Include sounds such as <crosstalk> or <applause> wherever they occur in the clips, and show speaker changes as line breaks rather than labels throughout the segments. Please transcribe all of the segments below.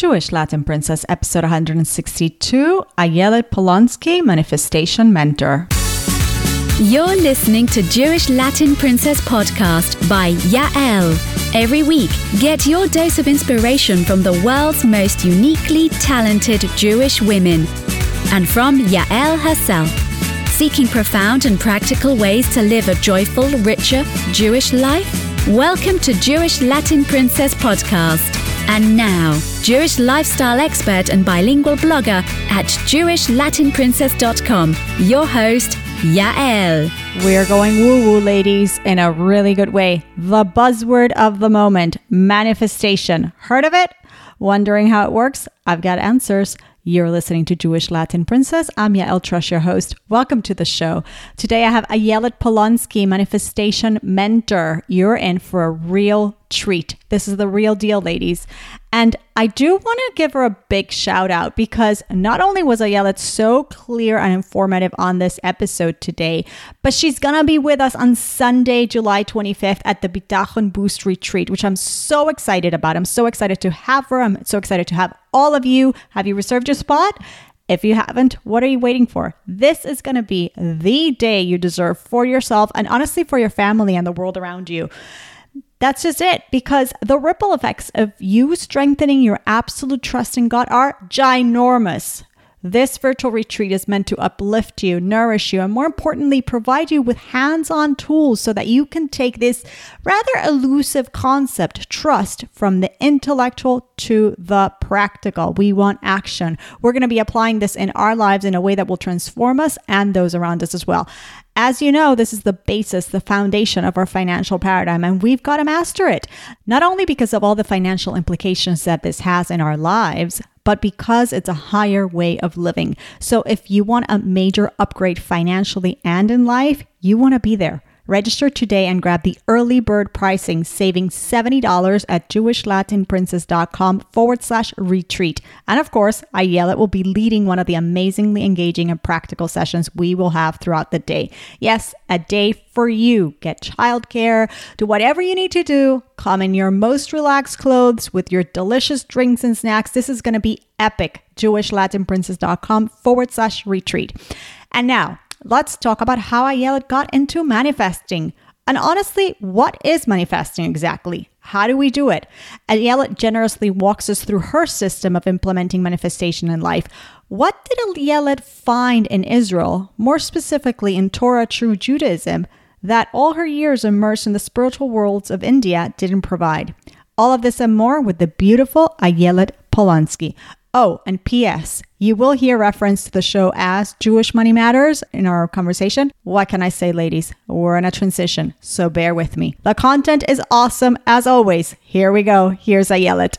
Jewish Latin Princess, episode 162, Ayelet Polonsky, Manifestation Mentor.
You're listening to Jewish Latin Princess podcast by Yael. Every week, get your dose of inspiration from the world's most uniquely talented Jewish women and from Yael herself. Seeking profound and practical ways to live a joyful, richer Jewish life? Welcome to Jewish Latin Princess podcast. And now, Jewish lifestyle expert and bilingual blogger at JewishLatinPrincess.com, your host, Yael.
We're going woo woo, ladies, in a really good way. The buzzword of the moment manifestation. Heard of it? Wondering how it works? I've got answers. You're listening to Jewish Latin Princess. I'm Yael Trusch, your host. Welcome to the show. Today I have Ayelet Polonsky, manifestation mentor. You're in for a real treat. This is the real deal, ladies. And I do want to give her a big shout out because not only was Ayelet so clear and informative on this episode today, but she's going to be with us on Sunday, July 25th at the Bitachon Boost Retreat, which I'm so excited about. I'm so excited to have her. I'm so excited to have all of you. Have you reserved your spot? If you haven't, what are you waiting for? This is going to be the day you deserve for yourself and honestly for your family and the world around you. That's just it, because the ripple effects of you strengthening your absolute trust in God are ginormous. This virtual retreat is meant to uplift you, nourish you, and more importantly, provide you with hands on tools so that you can take this rather elusive concept, trust, from the intellectual to the practical. We want action. We're going to be applying this in our lives in a way that will transform us and those around us as well. As you know, this is the basis, the foundation of our financial paradigm, and we've got to master it. Not only because of all the financial implications that this has in our lives, but because it's a higher way of living. So if you want a major upgrade financially and in life, you want to be there. Register today and grab the early bird pricing, saving $70 at jewishlatinprincess.com forward slash retreat. And of course, Ayelet will be leading one of the amazingly engaging and practical sessions we will have throughout the day. Yes, a day for you. Get childcare, do whatever you need to do. Come in your most relaxed clothes with your delicious drinks and snacks. This is going to be epic. JewishLatinPrincess.com forward slash retreat. And now, let's talk about how Ayelet got into manifesting. And honestly, what is manifesting exactly? How do we do it? Ayelet generously walks us through her system of implementing manifestation in life. What did Ayelet find in Israel, more specifically in Torah True Judaism, that all her years immersed in the spiritual worlds of India didn't provide? All of this and more with the beautiful Ayelet Polonsky. Oh, and P.S. You will hear reference to the show as Jewish Money Matters in our conversation. What can I say, ladies? We're in a transition, so bear with me. The content is awesome as always. Here we go. Here's Ayelet.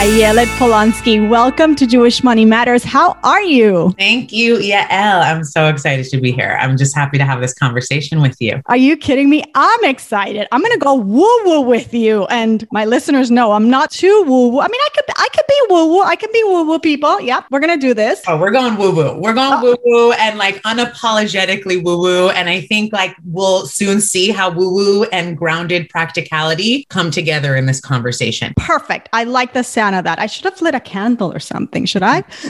Ayelet Polonsky, welcome to Jewish Money Matters. How are you?
Thank you, Yael. I'm so excited to be here. I'm just happy to have this conversation with you.
Are you kidding me? I'm excited. I'm going to go woo woo with you, and my listeners know I'm not too woo woo. I mean, I could I could be woo woo. I can be woo woo people. Yep, we're going to do this.
Oh, we're going woo woo. We're going oh. woo woo and like unapologetically woo woo. And I think like we'll soon see how woo woo and grounded practicality come together in this conversation.
Perfect. I like the sound of that. I should have lit a candle or something. Should I? <laughs>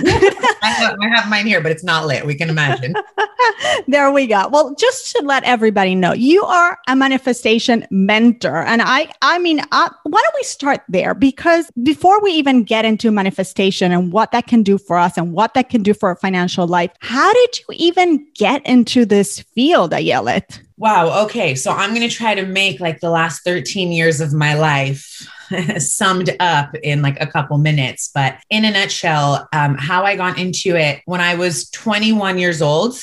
I, have, mine here, but it's not lit. We can imagine. <laughs>
there we go. Well, just to let everybody know, you are a manifestation mentor, and I, I mean, uh, why don't we start there? Because before we even get into manifestation and what that can do for us and what that can do for our financial life, how did you even get into this field, Ayelet?
Wow. Okay. So I'm going to try to make like the last 13 years of my life <laughs> summed up in like a couple minutes. But in a nutshell, um, how I got into it when I was 21 years old,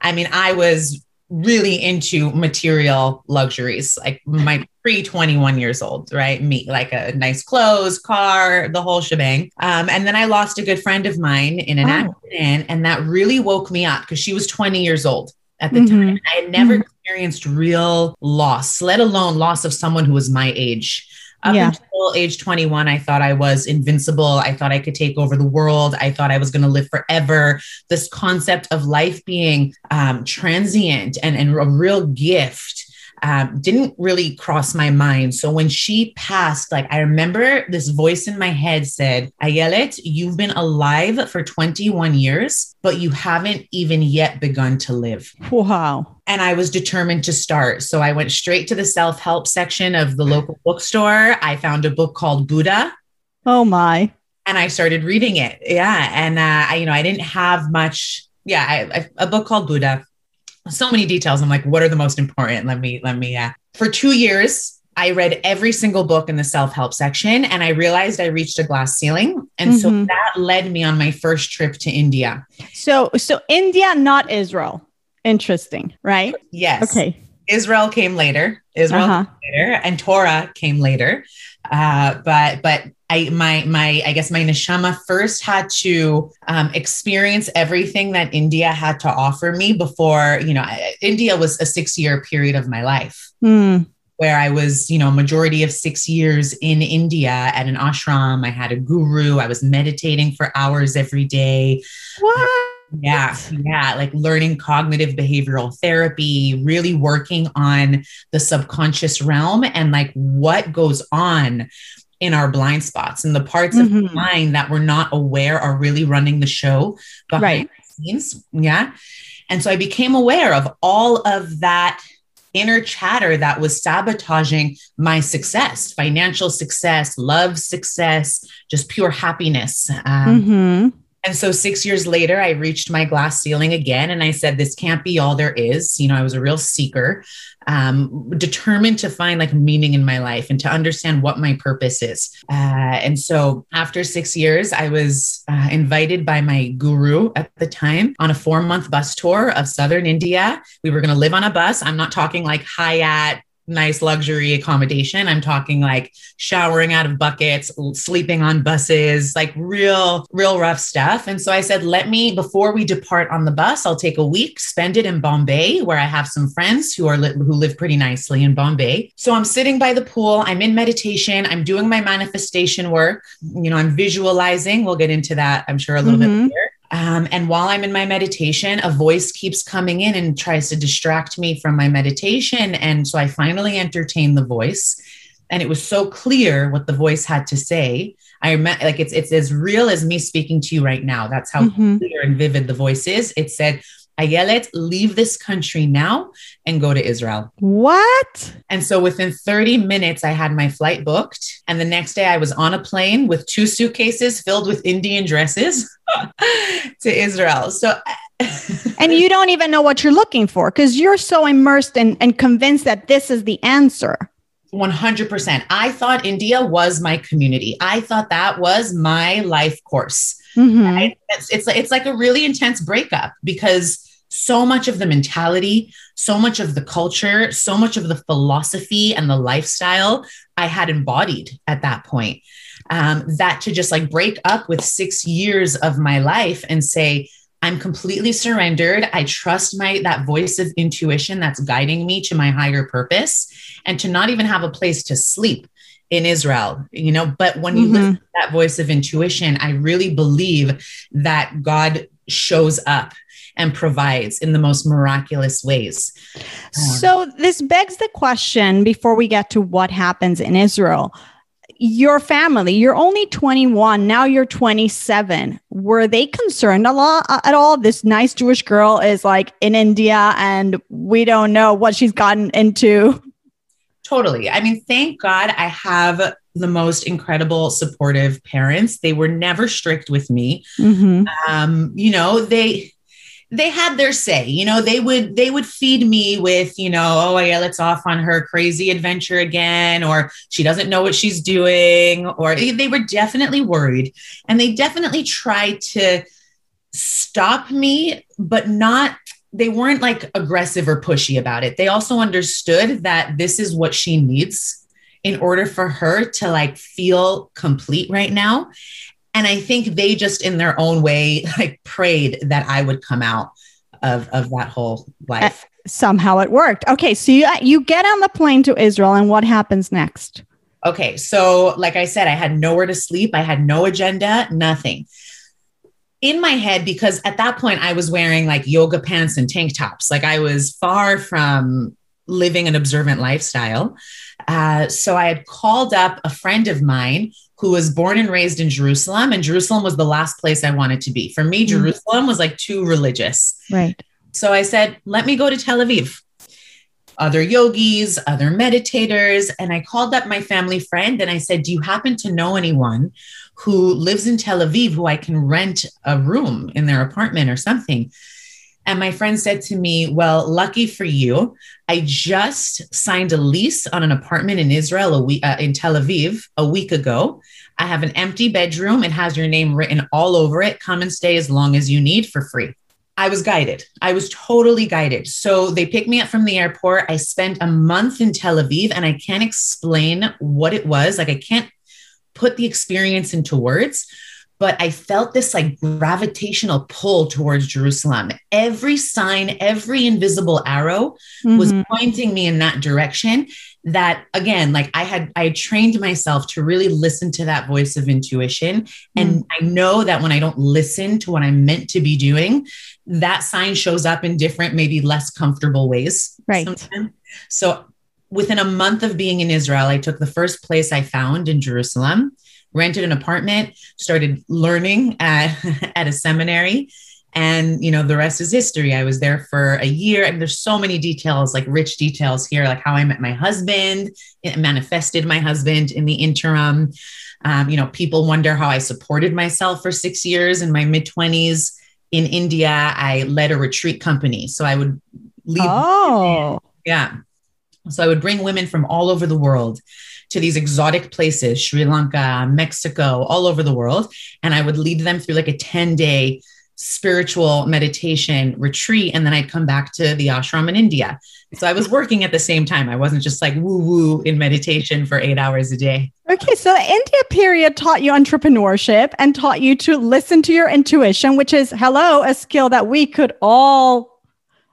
I mean, I was really into material luxuries, like my <laughs> pre 21 years old, right? Me, like a nice clothes, car, the whole shebang. Um, and then I lost a good friend of mine in an oh. accident, and that really woke me up because she was 20 years old at the mm-hmm. time. I had never mm-hmm. experienced real loss, let alone loss of someone who was my age. Up
Yeah.
until age 21, I thought I was invincible. I thought I could take over the world. I thought I was going to live forever. This concept of life being um, transient and, and a real gift um, didn't really cross my mind. So when she passed, like I remember this voice in my head said, Ayelet, you've been alive for 21 years, but you haven't even yet begun to live
Wow.
and I was determined to start. So I went straight to the self help section of the local bookstore. I found a book called Buddha
Oh my.
and I started reading it. Yeah. And, uh, I, you know, I didn't have much. Yeah. I, I, a book called Buddha. So many details. I'm like, what are the most important? Let me, let me, uh, for two years, I read every single book in the self help section and I realized I reached a glass ceiling. And so
Mhm.
that led me on my first trip to India.
So so India, not Israel. Interesting, right?
Yes.
Okay.
Israel came later. Israel
Uh-huh.
later and Torah came later. Uh, but but I my my I guess my neshama first had to um, experience everything that India had to offer me before you know I, India was a six year period of my life
Hmm.
where I was you know majority of six years in India at an ashram. I had a guru. I was meditating for hours every day.
What?
Yeah, yeah, like learning cognitive behavioral therapy, really working on the subconscious realm and like what goes on in our blind spots and the parts of the
Mhm.
mind that we're not aware are really running the show behind
Right.
the scenes. Yeah. And so I became aware of all of that inner chatter that was sabotaging my success, financial success, love success, just pure happiness. Um,
hmm
and so six years later, I reached my glass ceiling again. And I said, this can't be all there is. You know, I was a real seeker, um, determined to find like meaning in my life and to understand what my purpose is. Uh, and so after six years, I was uh, invited by my guru at the time on a four month bus tour of Southern India. We were going to live on a bus. I'm not talking like Hyatt nice luxury accommodation. I'm talking like showering out of buckets, sleeping on buses, like real, real rough stuff. And so I said, let me, before we depart on the bus, I'll take a week, spend it in Bombay, where I have some friends who are li- who live pretty nicely in Bombay. So I'm sitting by the pool, I'm in meditation, I'm doing my manifestation work. You know, I'm visualizing. We'll get into that, I'm sure, a little
Mhm.
bit later. Um, and while I'm in my meditation, a voice keeps coming in and tries to distract me from my meditation. And so I finally entertain the voice. And it was so clear what the voice had to say. I met like it's it's as real as me speaking to you right now. That's how
Mhm.
clear and vivid the voice is. It said, Ayelet, leave this country now and go to Israel.
What?
And so within 30 minutes, I had my flight booked. And the next day, I was on a plane with two suitcases filled with Indian dresses <laughs> to Israel. So, <laughs>
And you don't even know what you're looking for because you're so immersed and, and convinced that this is the answer.
100%. I thought India was my community. I thought that was my life course.
Mhm.
Right? It's, it's, it's like a really intense breakup because so much of the mentality, so much of the culture, so much of the philosophy and the lifestyle I had embodied at that point. Um, that to just like break up with six years of my life and say, I'm completely surrendered. I trust my that voice of intuition that's guiding me to my higher purpose and to not even have a place to sleep in Israel, you know, but when you
Mhm.
listen to that voice of intuition, I really believe that God shows up and provides in the most miraculous ways. Um,
So this begs the question before we get to what happens in Israel. Your family, you're only 21, now you're 27. Were they concerned a lot uh, at all? This nice Jewish girl is like in India and we don't know what she's gotten into.
Totally. I mean, thank God I have the most incredible supportive parents. They were never strict with me.
Mhm.
um, you know, they they had their say. You know, they would they would feed me with, you know, oh yeah, let's off on her crazy adventure again, or she doesn't know what she's doing, or they were definitely worried, and they definitely tried to stop me, but not. They weren't like aggressive or pushy about it. They also understood that this is what she needs in order for her to like feel complete right now and i think they just in their own way <laughs> like prayed that i would come out of of that whole life uh,
Somehow it worked. Okay, so you you get on the plane to Israel and what happens next?
Okay. So, like I said, I had nowhere to sleep. I had no agenda, nothing. In my head, because at that point I was wearing like yoga pants and tank tops. Like I was far from living an observant lifestyle. Uh, so I had called up a friend of mine who was born and raised in Jerusalem, and Jerusalem was the last place I wanted to be. For me, mm-hmm. Jerusalem was like too religious.
Right.
So I said, let me go to Tel Aviv. Other yogis, other meditators. And I called up my family friend and I said, Do you happen to know anyone who lives in Tel Aviv who I can rent a room in their apartment or something? And my friend said to me, Well, lucky for you, I just signed a lease on an apartment in Israel, week, uh, in Tel Aviv, a week ago. I have an empty bedroom. It has your name written all over it. Come and stay as long as you need for free. I was guided. I was totally guided. So they picked me up from the airport. I spent a month in Tel Aviv and I can't explain what it was. Like, I can't put the experience into words, but I felt this like gravitational pull towards Jerusalem. Every sign, every invisible arrow mm-hmm. was pointing me in that direction. That again, like I had, I trained myself to really listen to that voice of intuition. And mm. I know that when I don't listen to what I'm meant to be doing, that sign shows up in different, maybe less comfortable ways.
Right.
Sometimes. So within a month of being in Israel, I took the first place I found in Jerusalem rented an apartment, started learning at, <laughs> at a seminary. And, you know, the rest is history. I was there for a year and there's so many details, like rich details here, like how I met my husband, it manifested my husband in the interim. Um, you know, people wonder how I supported myself for six years in my mid 20s. In India, I led a retreat company. So I would leave.
Oh,
yeah. So I would bring women from all over the world to these exotic places, Sri Lanka, Mexico, all over the world. And I would lead them through like a 10 day spiritual meditation retreat. And then I'd come back to the ashram in India. So I was <laughs> working at the same time. I wasn't just like woo woo in meditation for eight hours a day.
Okay. So India period taught you entrepreneurship and taught you to listen to your intuition, which is hello, a skill that we could all,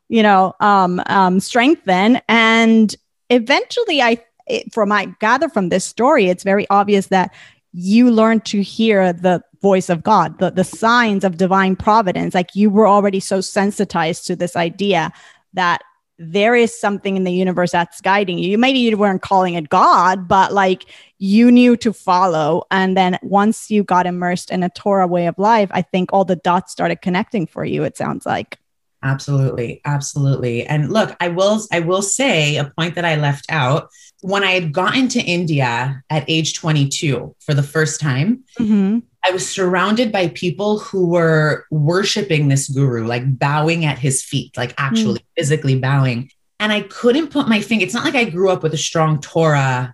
you know, um, um, strengthen. And eventually I it, from I gather from this story, it's very obvious that you learned to hear the voice of God, the, the signs of divine providence. Like you were already so sensitized to this idea that there is something in the universe that's guiding you. Maybe you weren't calling it God, but like you knew to follow. And then once you got immersed in a Torah way of life, I think all the dots started connecting for you, it sounds like.
Absolutely. Absolutely. And look, I will I will say a point that I left out when I had gotten to India at age 22 for the first time, mm-hmm. I was surrounded by people who were worshiping this guru, like bowing at his feet, like actually mm. physically bowing. And I couldn't put my finger. It's not like I grew up with a strong Torah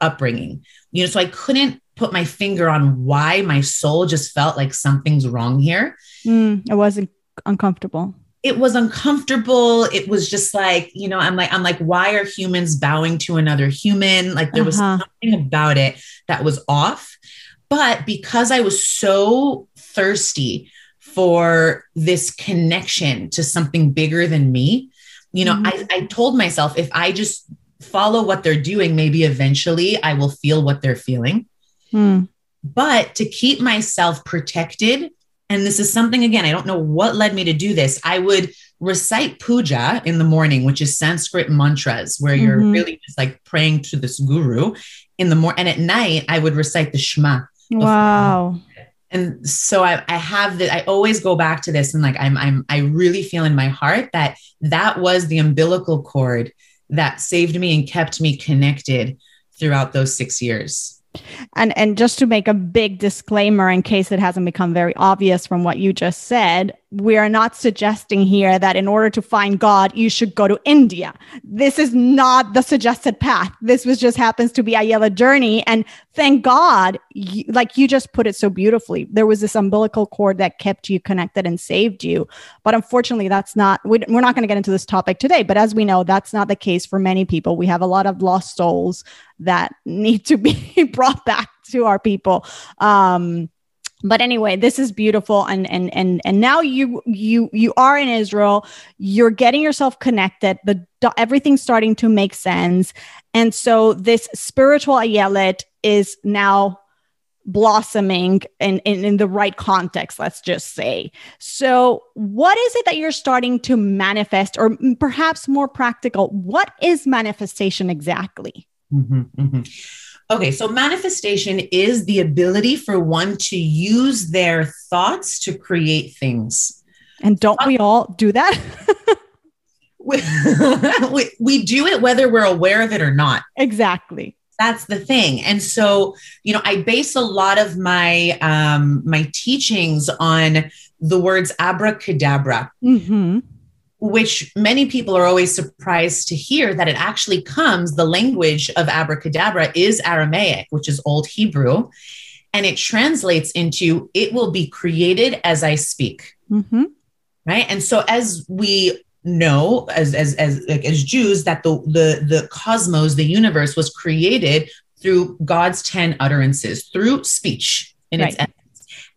upbringing, you know, so I couldn't put my finger on why my soul just felt like something's wrong here.
Mm, it wasn't uncomfortable
it was uncomfortable. It was just like, you know, I'm like, I'm like, why are humans bowing to another human? Like there was uh-huh. something about it that was off. But because I was so thirsty for this connection to something bigger than me, you know, mm-hmm. I, I told myself if I just follow what they're doing, maybe eventually I will feel what they're feeling. Mm. But to keep myself protected and this is something, again, I don't know what led me to do this. I would recite puja in the morning, which is Sanskrit mantras, where you're mm-hmm. really just like praying to this guru in the morning. And at night, I would recite the Shema.
Wow.
And so I, I have that. I always go back to this and like, I'm, I'm, I really feel in my heart that that was the umbilical cord that saved me and kept me connected throughout those six years
and and just to make a big disclaimer in case it hasn't become very obvious from what you just said we are not suggesting here that in order to find God, you should go to India. This is not the suggested path. This was just happens to be Ayelet's journey. And thank God, you, like you just put it so beautifully, there was this umbilical cord that kept you connected and saved you. But unfortunately, that's not, we're not going to get into this topic today. But as we know, that's not the case for many people. We have a lot of lost souls that <laughs> need to be <laughs> brought back to our people. Um, but anyway this is beautiful and and and and now you you you are in israel you're getting yourself connected the everything's starting to make sense and so this spiritual ayelet is now blossoming in, in, in the right context, let's just say. So, what is it that you're starting to manifest, or perhaps more practical, what is manifestation exactly?
Mm-hmm, mm-hmm. Okay, so manifestation is the ability for one to use their thoughts to create things.
And don't we all do that?
we, <laughs> we, we do it whether we're aware of it or not.
Exactly
that's the thing and so you know i base a lot of my um my teachings on the words abracadabra mm-hmm. Which many people are always surprised to hear that it actually comes the language of abracadabra is aramaic which is old hebrew and it translates into it will be created as i speak mm-hmm. right and so as we know as as as like, as Jews that the the the cosmos, the universe was created through God's 10 utterances, through speech in right. its.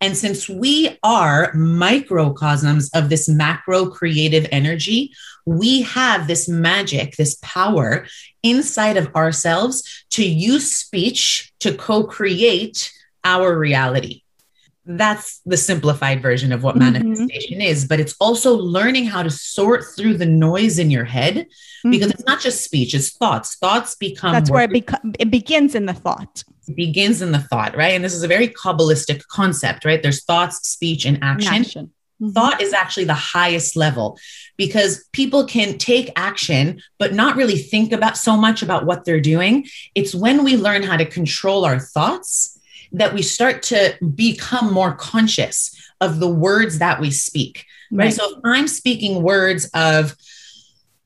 And since we are microcosms of this macro creative energy, we have this magic, this power inside of ourselves to use speech to co create our reality that's the simplified version of what mm-hmm. manifestation is but it's also learning how to sort through the noise in your head mm-hmm. because it's not just speech it's thoughts thoughts become
that's where it, beca- it begins in the thought
it begins in the thought right and this is a very kabbalistic concept right there's thoughts speech and action, action. Mm-hmm. thought is actually the highest level because people can take action but not really think about so much about what they're doing it's when we learn how to control our thoughts that we start to become more conscious of the words that we speak. Right. right? So if I'm speaking words of,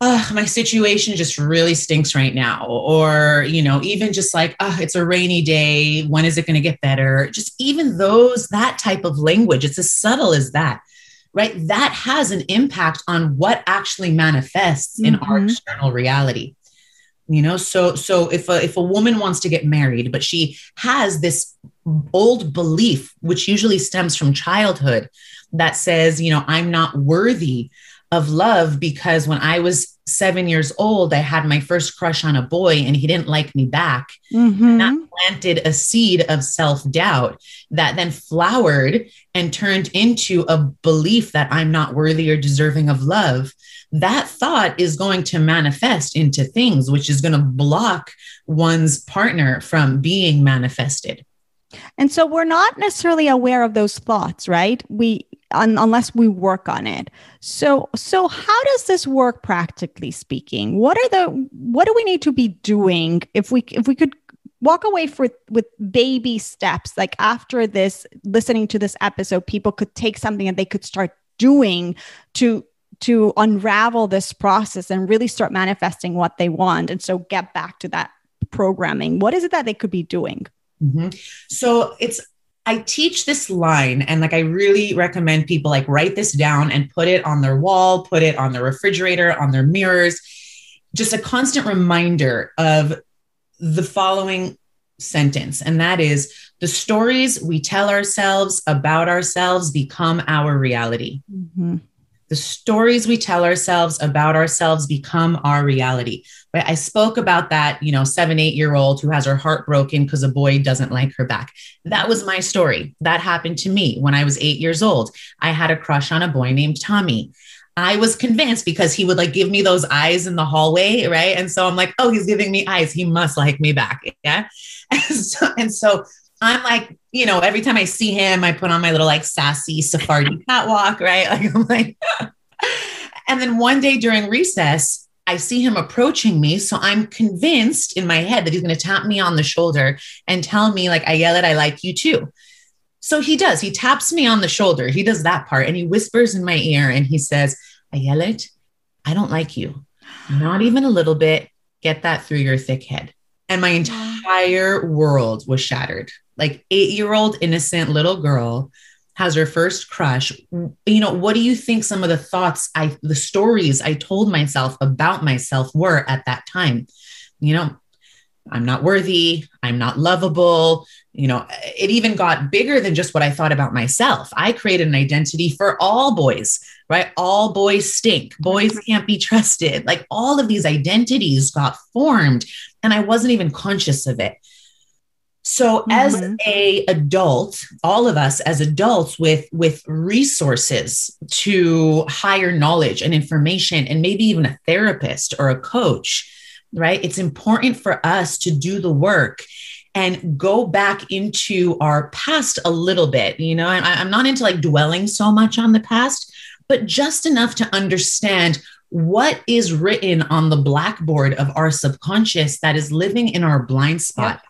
oh, my situation just really stinks right now. Or, you know, even just like, oh, it's a rainy day. When is it going to get better? Just even those, that type of language, it's as subtle as that, right? That has an impact on what actually manifests mm-hmm. in our mm-hmm. external reality you know so so if a if a woman wants to get married but she has this old belief which usually stems from childhood that says you know i'm not worthy of love because when i was 7 years old i had my first crush on a boy and he didn't like me back mm-hmm. and that planted a seed of self-doubt that then flowered and turned into a belief that i'm not worthy or deserving of love that thought is going to manifest into things, which is going to block one's partner from being manifested.
And so we're not necessarily aware of those thoughts, right? We un, unless we work on it. So so how does this work practically speaking? What are the what do we need to be doing if we if we could walk away for, with baby steps like after this listening to this episode people could take something and they could start doing to to unravel this process and really start manifesting what they want and so get back to that programming what is it that they could be doing
mm-hmm. so it's i teach this line and like i really recommend people like write this down and put it on their wall put it on their refrigerator on their mirrors. Just a constant reminder of the following sentence and that is the stories we tell ourselves about ourselves become our reality. Mm-hmm the stories we tell ourselves about ourselves become our reality right i spoke about that you know seven eight year old who has her heart broken because a boy doesn't like her back that was my story that happened to me when i was eight years old i had a crush on a boy named tommy I was convinced because he would like give me those eyes in the hallway, right? And so I'm like, oh, he's giving me eyes. He must like me back. Yeah. <laughs> And so, and so I'm like, you know, every time I see him, I put on my little like sassy Sephardi <laughs> catwalk, right? Like I'm like, <laughs> and then one day during recess, I see him approaching me. So I'm convinced in my head that he's going to tap me on the shoulder and tell me, like, Ayelet, I like you too. So he does. He taps me on the shoulder. He does that part and he whispers in my ear and he says, Ayelet, I don't like you. Not even a little bit. Get that through your thick head. And my entire world was shattered like eight year old innocent little girl has her first crush you know what do you think some of the thoughts i the stories i told myself about myself were at that time you know i'm not worthy i'm not lovable you know, it even got bigger than just what I thought about myself. I created an identity for all boys, right? All boys stink. Boys mm-hmm. can't be trusted. Like all of these identities got formed and I wasn't even conscious of it. So mm-hmm. as a adult, all of us as adults with with resources to higher knowledge and information and maybe even a therapist or a coach, right? It's important for us to do the work and go back into our past a little bit. You know, I, I'm not into like dwelling so much on the past, but just enough to understand what is written on the blackboard of our subconscious that is living in our blind spot.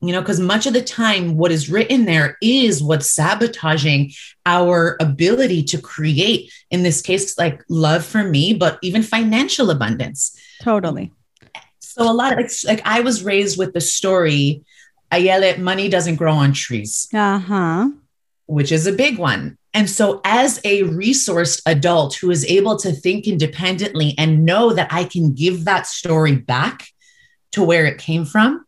You know, because much of the time, what is written there is what's sabotaging our ability to create, in this case, like love for me, but even financial abundance.
Totally.
So a lot of like, like I was raised with the story, Ayelet, money doesn't grow on trees.
Uh-huh.
Which is a big one. And so, as a resourced adult who is able to think independently and know that I can give that story back to where it came from,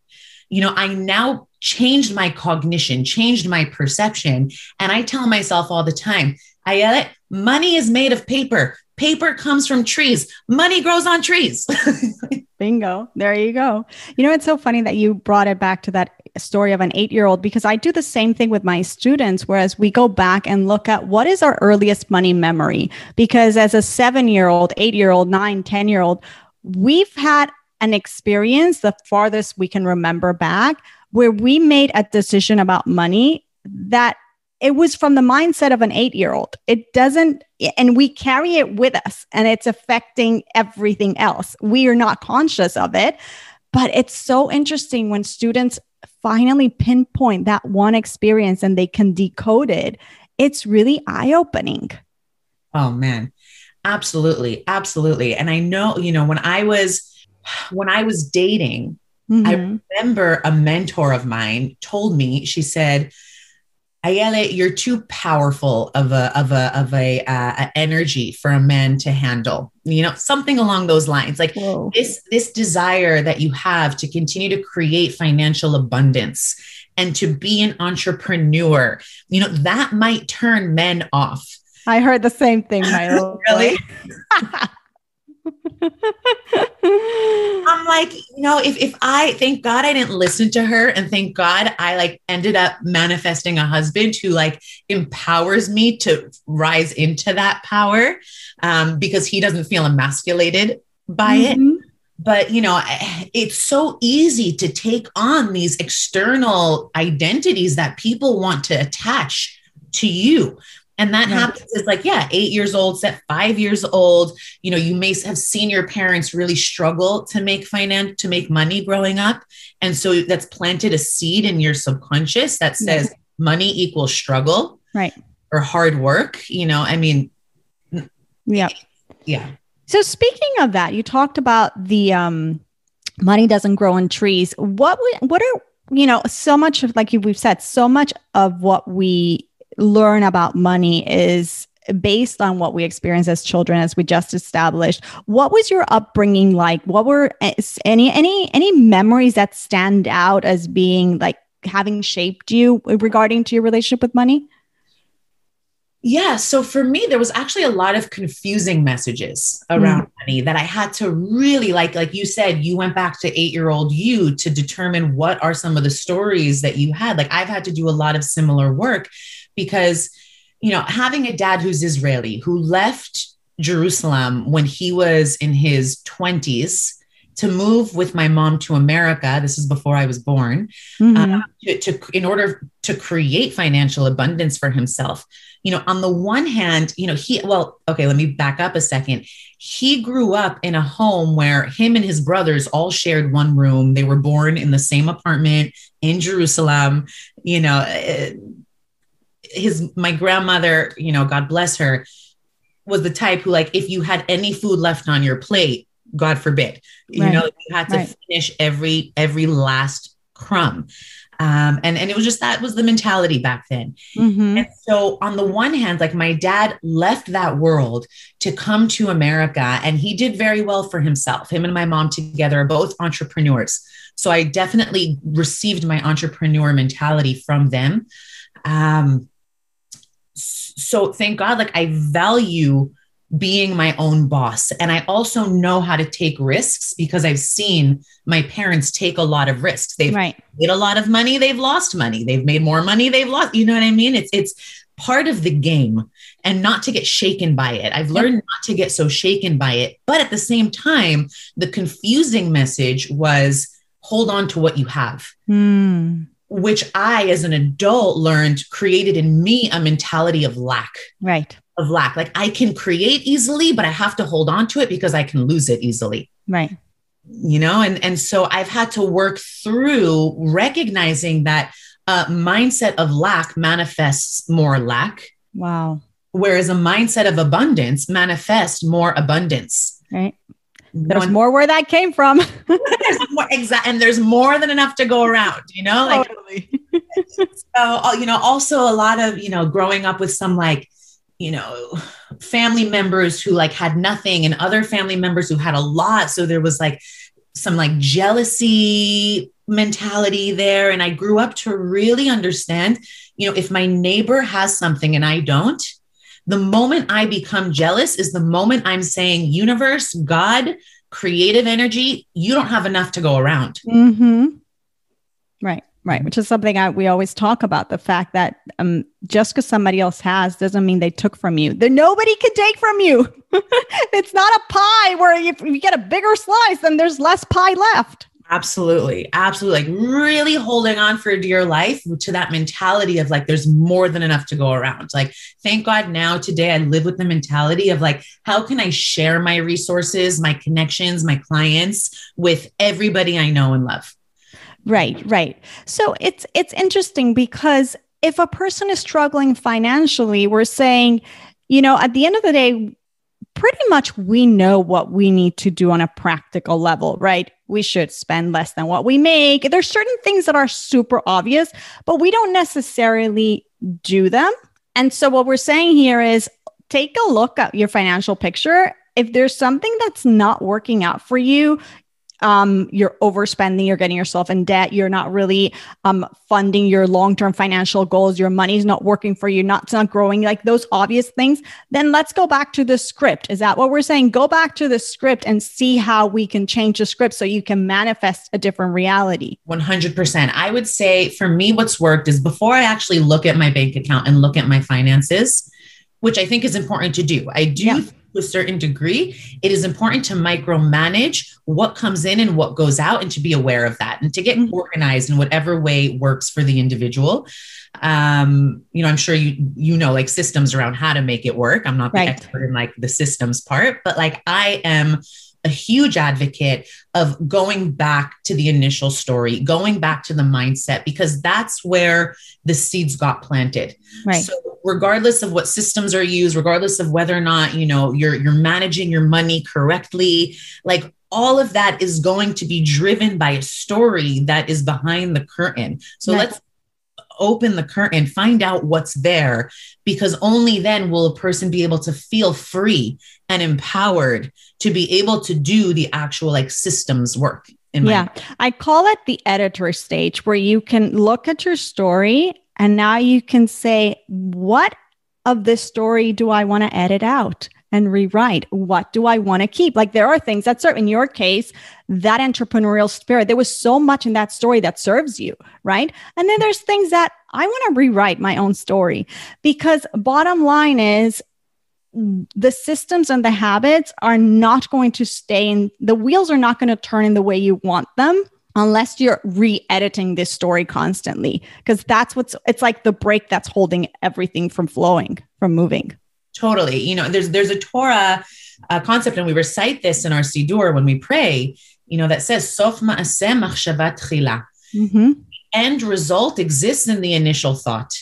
you know, I now changed my cognition, changed my perception. And I tell myself all the time, Ayelet, money is made of paper. Paper comes from trees. Money grows on trees. <laughs>
Bingo. There you go. You know, it's so funny that you brought it back to that story of an eight year old because I do the same thing with my students. Whereas we go back and look at what is our earliest money memory. Because as a seven year old, eight year old, nine, 10 year old, we've had an experience, the farthest we can remember back, where we made a decision about money that it was from the mindset of an eight year old. It doesn't, and we carry it with us and it's affecting everything else. We are not conscious of it. But it's so interesting when students finally pinpoint that one experience and they can decode it. It's really eye opening.
Oh, man. Absolutely. Absolutely. And I know, you know, when I was, when I was dating, mm-hmm. I remember a mentor of mine told me, she said, Ayele, you're too powerful of a of a of a, uh, a, energy for a man to handle. You know, something along those lines. Like Whoa. this this desire that you have to continue to create financial abundance and to be an entrepreneur. You know, that might turn men off.
I heard the same thing, my <laughs>
really. <laughs> I'm like, you know, if if I thank God I didn't listen to her and thank God I like ended up manifesting a husband who like empowers me to rise into that power um, because he doesn't feel emasculated by mm-hmm. it. But you know, it's so easy to take on these external identities that people want to attach to you and that right. happens is like, yeah, eight years old, set five years old. You know, you may have seen your parents really struggle to make finance, to make money growing up. And so that's planted a seed in your subconscious that says yeah. money equals struggle.
Right.
Or hard work. You know, I mean,
yeah.
Yeah.
So speaking of that, you talked about the um money doesn't grow on trees. What what are you know, so much of like we've said, so much of what we learn about money is based on what we experienced as children as we just established what was your upbringing like what were any any any memories that stand out as being like having shaped you regarding to your relationship with money
yeah. So for me, there was actually a lot of confusing messages around mm. money that I had to really like, like you said, you went back to eight year old you to determine what are some of the stories that you had. Like I've had to do a lot of similar work because, you know, having a dad who's Israeli who left Jerusalem when he was in his 20s to move with my mom to America. This is before I was born, mm-hmm. uh, to, to, in order to create financial abundance for himself. You know, on the one hand, you know, he well, okay, let me back up a second. He grew up in a home where him and his brothers all shared one room. They were born in the same apartment in Jerusalem. You know, uh, his my grandmother, you know, God bless her, was the type who like if you had any food left on your plate, God forbid, right. you know, you had to right. finish every every last crumb. Um, and, and it was just that was the mentality back then.
Mhm.
And so, on the one hand, like my dad left that world to come to America, and he did very well for himself. Him and my mom together are both entrepreneurs. So, I definitely received my entrepreneur mentality from them. Um, so, thank God, like I value being my own boss. And I also know how to take risks because I've seen my parents take a lot of risks. They've
Right.
made a lot of money they've lost money they've made more money they've lost you know what i mean it's it's part of the game and not to get shaken by it i've learned not to get so shaken by it but at the same time the confusing message was hold on to what you have
Mm.
Which i as an adult learned created in me a mentality of lack
Right.
of lack like i can create easily but i have to hold on to it because i can lose it easily
Right.
you know and and so i've had to work through recognizing that a mindset of lack manifests more lack
Wow.
whereas a mindset of abundance manifests more abundance
Right. There's
One-
more where that came from. <laughs>
there's more exact and there's more than enough to go around you know like
totally. <laughs>
so uh, you know also a lot of you know growing up with some like you know family members who like had nothing and other family members who had a lot so there was like some like jealousy mentality there and i grew up to really understand you know if my neighbor has something and i don't the moment i become jealous is the moment i'm saying universe god creative energy you don't have enough to go around
hmm Right, right. Which is something I, we always talk about the fact that um, just because somebody else has doesn't mean they took from you. That nobody can take from you. <laughs> it's not a pie where if you get a bigger slice, then there's less pie left.
Absolutely. Absolutely. Like really holding on for dear life to that mentality of like, there's more than enough to go around. Like, thank God now today I live with the mentality of like, how can I share my resources, my connections, my clients with everybody I know and love?
Right, right. So it's it's interesting because if a person is struggling financially, we're saying, you know, at the end of the day, pretty much we know what we need to do on a practical level, right? We should spend less than what we make. There's certain things that are super obvious, but we don't necessarily do them. And so what we're saying here is take a look at your financial picture. If there's something that's not working out for you, um, you're overspending, you're getting yourself in debt, you're not really um, funding your long term financial goals, your money's not working for you, not, not growing, like those obvious things, then let's go back to the script. Is that what we're saying? Go back to the script and see how we can change the script so you can manifest a different reality.
100%. I would say for me, what's worked is before I actually look at my bank account and look at my finances, which I think is important to do. I do
Yeah.
To a certain degree, it is important to micromanage what comes in and what goes out and to be aware of that and to get
Mhm.
organized in whatever way works for the individual. Um, you know, I'm sure you you know like systems around how to make it work. I'm not the
Right.
expert in like the systems part, but like I am a huge advocate of going back to the initial story, going back to the mindset, because that's where the seeds got planted.
Right.
So regardless of what systems are used, regardless of whether or not, you know, you're you're managing your money correctly, like all of that is going to be driven by a story that is behind the curtain. So let's open the curtain, find out what's there, because only then will a person be able to feel free and empowered to be able to do the actual like systems work.
Yeah. I call it the editor stage where you can look at your story and now you can say, what of this story do I want to edit out and rewrite? What do I want to keep? Like there are things that serve, in your case, that entrepreneurial spirit. There was so much in that story that serves you, right? And then there's things that I want to rewrite my own story because bottom line is the systems and the habits are not going to stay in the wheels are not going to turn in the way you want them unless you're re-editing this story constantly because that's what's it's like the brake that's holding everything from flowing from moving
Totally. You know, there's there's a Torah uh, concept, and we recite this in our Siddur when we pray. You know, that says "Sof ma'aseh machshavat tchila."
Mhm.
End result exists in the initial thought.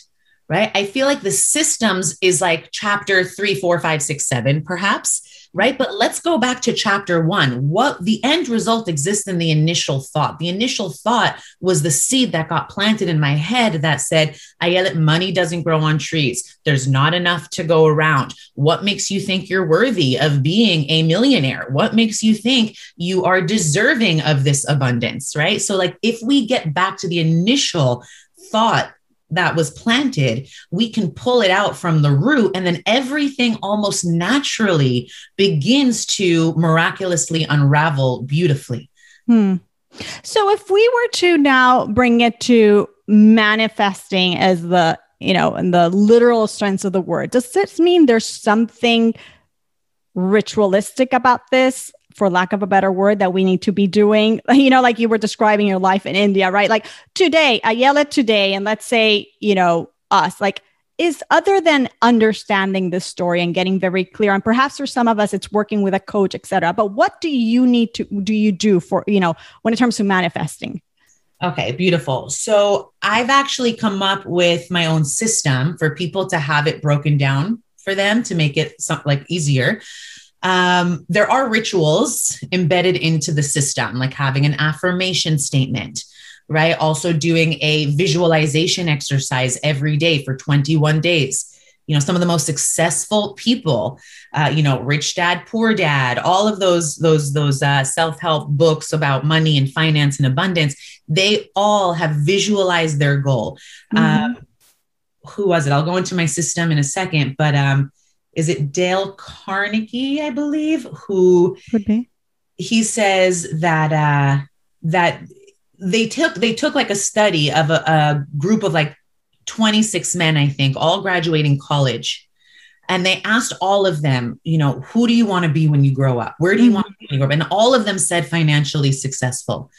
right? I feel like the systems is like chapter three, four, five, six, seven, perhaps right? But let's go back to chapter one. What the end result exists in the initial thought. The initial thought was the seed that got planted in my head that said, "I Ayelet, money doesn't grow on trees. There's not enough to go around. What makes you think you're worthy of being a millionaire? What makes you think you are deserving of this abundance, right? So, like, if we get back to the initial thought that was planted, we can pull it out from the root, and then everything almost naturally begins to miraculously unravel beautifully.
Hmm. So, if we were to now bring it to manifesting as the you know, in the literal sense of the word, does this mean there's something ritualistic about this? For lack of a better word, that we need to be doing. <laughs> You know, like you were describing your life in India, right? Like today, Ayelet today, and let's say, you know, us, like, is other than understanding the story and getting very clear, and perhaps for some of us, it's working with a coach, etc. But what do you need to do you do for, you know, when it comes to manifesting?
Okay, beautiful. So I've actually come up with my own system for people to have it broken down for them to make it some, like easier um, there are rituals embedded into the system, like having an affirmation statement, right? Also doing a visualization exercise every day for 21 days. You know, some of the most successful people, uh, you know, Rich Dad, Poor Dad, all of those those those uh, self help books about money and finance and abundance, they all have visualized their goal. Mm-hmm. Um, who was it? I'll go into my system in a second, but um, is it Dale Carnegie, I believe, who
could be.
He says that uh, that they took they took like a study of a, a group of like 26 men, I think, all graduating college. And they asked all of them, you know, who do you want to be when you grow up? Where do you mm-hmm. want to be when you grow up? And all of them said financially successful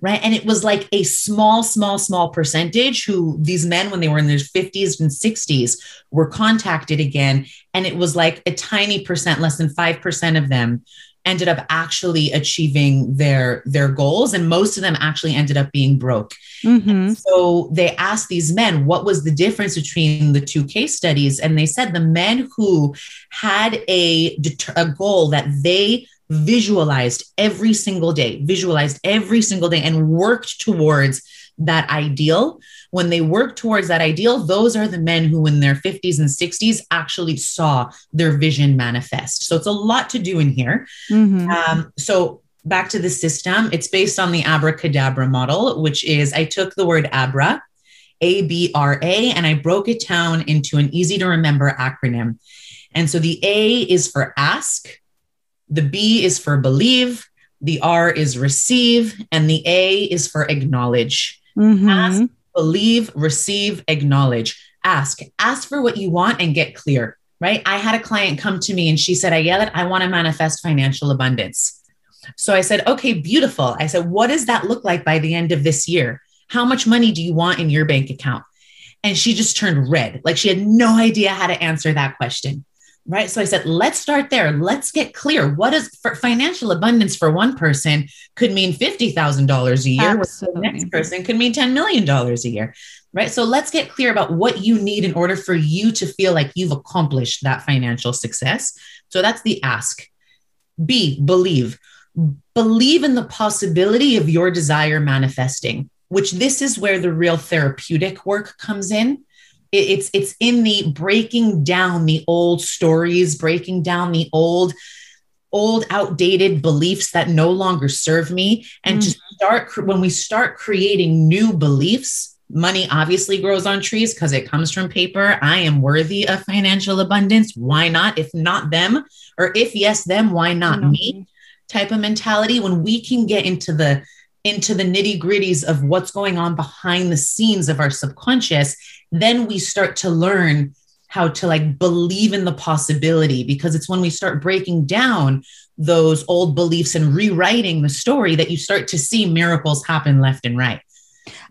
right? And it was like a small, small, small percentage who these men, when they were in their 50s and 60s, were contacted again. And it was like a tiny percent, less than 5% of them ended up actually achieving their their goals and most of them actually ended up being broke mm-hmm. so they asked these men what was the difference between the two case studies and they said the men who had a, a goal that they visualized every single day, visualized every single day, and worked towards that ideal. When they work towards that ideal, those are the men who, in their 50s and 60s, actually saw their vision manifest. So it's a lot to do in here. Mm-hmm. Um, so back to the system, it's based on the abracadabra model, which is I took the word abra, A B R A, and I broke it down into an easy to remember acronym. And so the A is for ask, the B is for believe, the R is receive, and the A is for acknowledge. Mm-hmm. Ask, believe, receive, acknowledge. Ask. Ask for what you want and get clear, right? I had a client come to me and she said, Ayelet, I want to manifest financial abundance. So I said, okay, beautiful. I said, what does that look like by the end of this year? How much money do you want in your bank account? And she just turned red. Like she had no idea how to answer that question right? So i said let's start there. Let's get clear. What is for financial abundance for one person could mean $50000 a year the next person could mean $10 million a year right? So let's get clear about what you need in order for you to feel like you've accomplished that financial success. So that's the ask. B believe. Believe in the possibility of your desire manifesting which this is where the real therapeutic work comes in it's it's in the breaking down the old stories breaking down the old old outdated beliefs that no longer serve me. And mm-hmm. to start when we start creating new beliefs money obviously grows on trees because it comes from paper. I am worthy of financial abundance. Why not? If not them or if yes them why not mm-hmm. me. Type of mentality. When we can get into the into the nitty gritties of what's going on behind the scenes of our subconscious then we start to learn how to like believe in the possibility because it's when we start breaking down those old beliefs and rewriting the story that you start to see miracles happen left and right.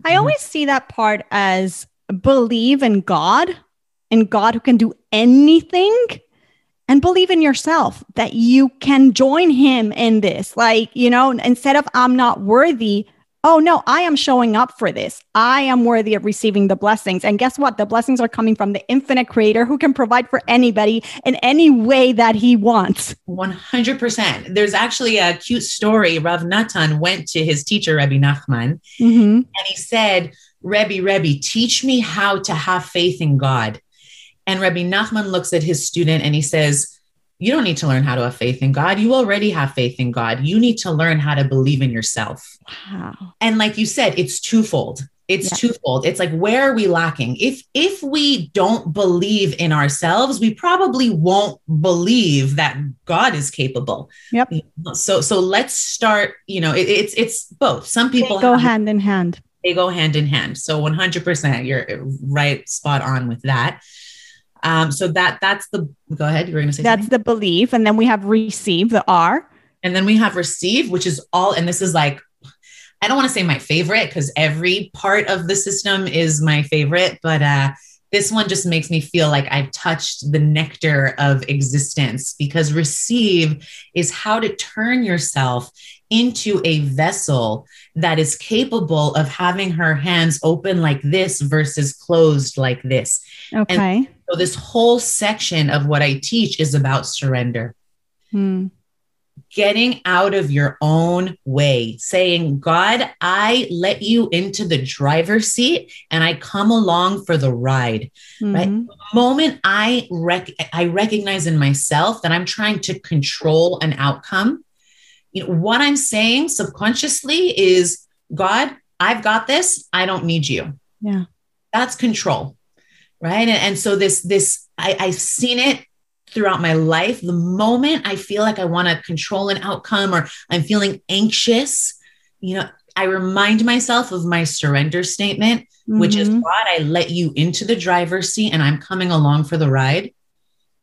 I mm-hmm. always see that part as believe in God and God who can do anything and believe in yourself that you can join him in this. Like, you know, instead of I'm not worthy, oh no, I am showing up for this. I am worthy of receiving the blessings. And guess what? The blessings are coming from the infinite creator who can provide for anybody in any way that he wants.
100%. There's actually a cute story. Rav Natan went to his teacher, Rebbe Nachman,
Mhm.
and he said, Rebbe, Rebbe, teach me how to have faith in God. And Rabbi Nachman looks at his student and he says, You don't need to learn how to have faith in God. You already have faith in God. You need to learn how to believe in yourself.
Wow.
And like you said, it's twofold. It's
Yeah.
twofold. It's like where are we lacking? If if we don't believe in ourselves, we probably won't believe that God is capable.
Yep.
So so let's start, you know, it, it's it's both. Some
They
people
go
have-
hand in hand.
they go hand in hand. So 100%, you're right, spot on with that. Um, so that that's the go ahead. You were going to say
That's
something?
the belief. And then we have receive, the R.
and then we have receive, which is all, and this is like, I don't want to say my favorite because every part of the system is my favorite, but uh, this one just makes me feel like I've touched the nectar of existence because receive is how to turn yourself into a vessel that is capable of having her hands open like this versus closed like this.
Okay.
So, this whole section of what I teach is about surrender
Hmm.
getting out of your own way, saying, God, I let you into the driver's seat and I come along for the ride. Right.
Mhm.
Moment I rec- I recognize in myself that I'm trying to control an outcome, you know, what I'm saying subconsciously is, God, I've got this. I don't need you.
Yeah.
That's control. Right. And, and so this, this, I, I've seen it throughout my life. The moment I feel like I want to control an outcome or I'm feeling anxious, you know, I remind myself of my surrender statement, which is
Mhm.
God, I let you into the driver's seat and I'm coming along for the ride.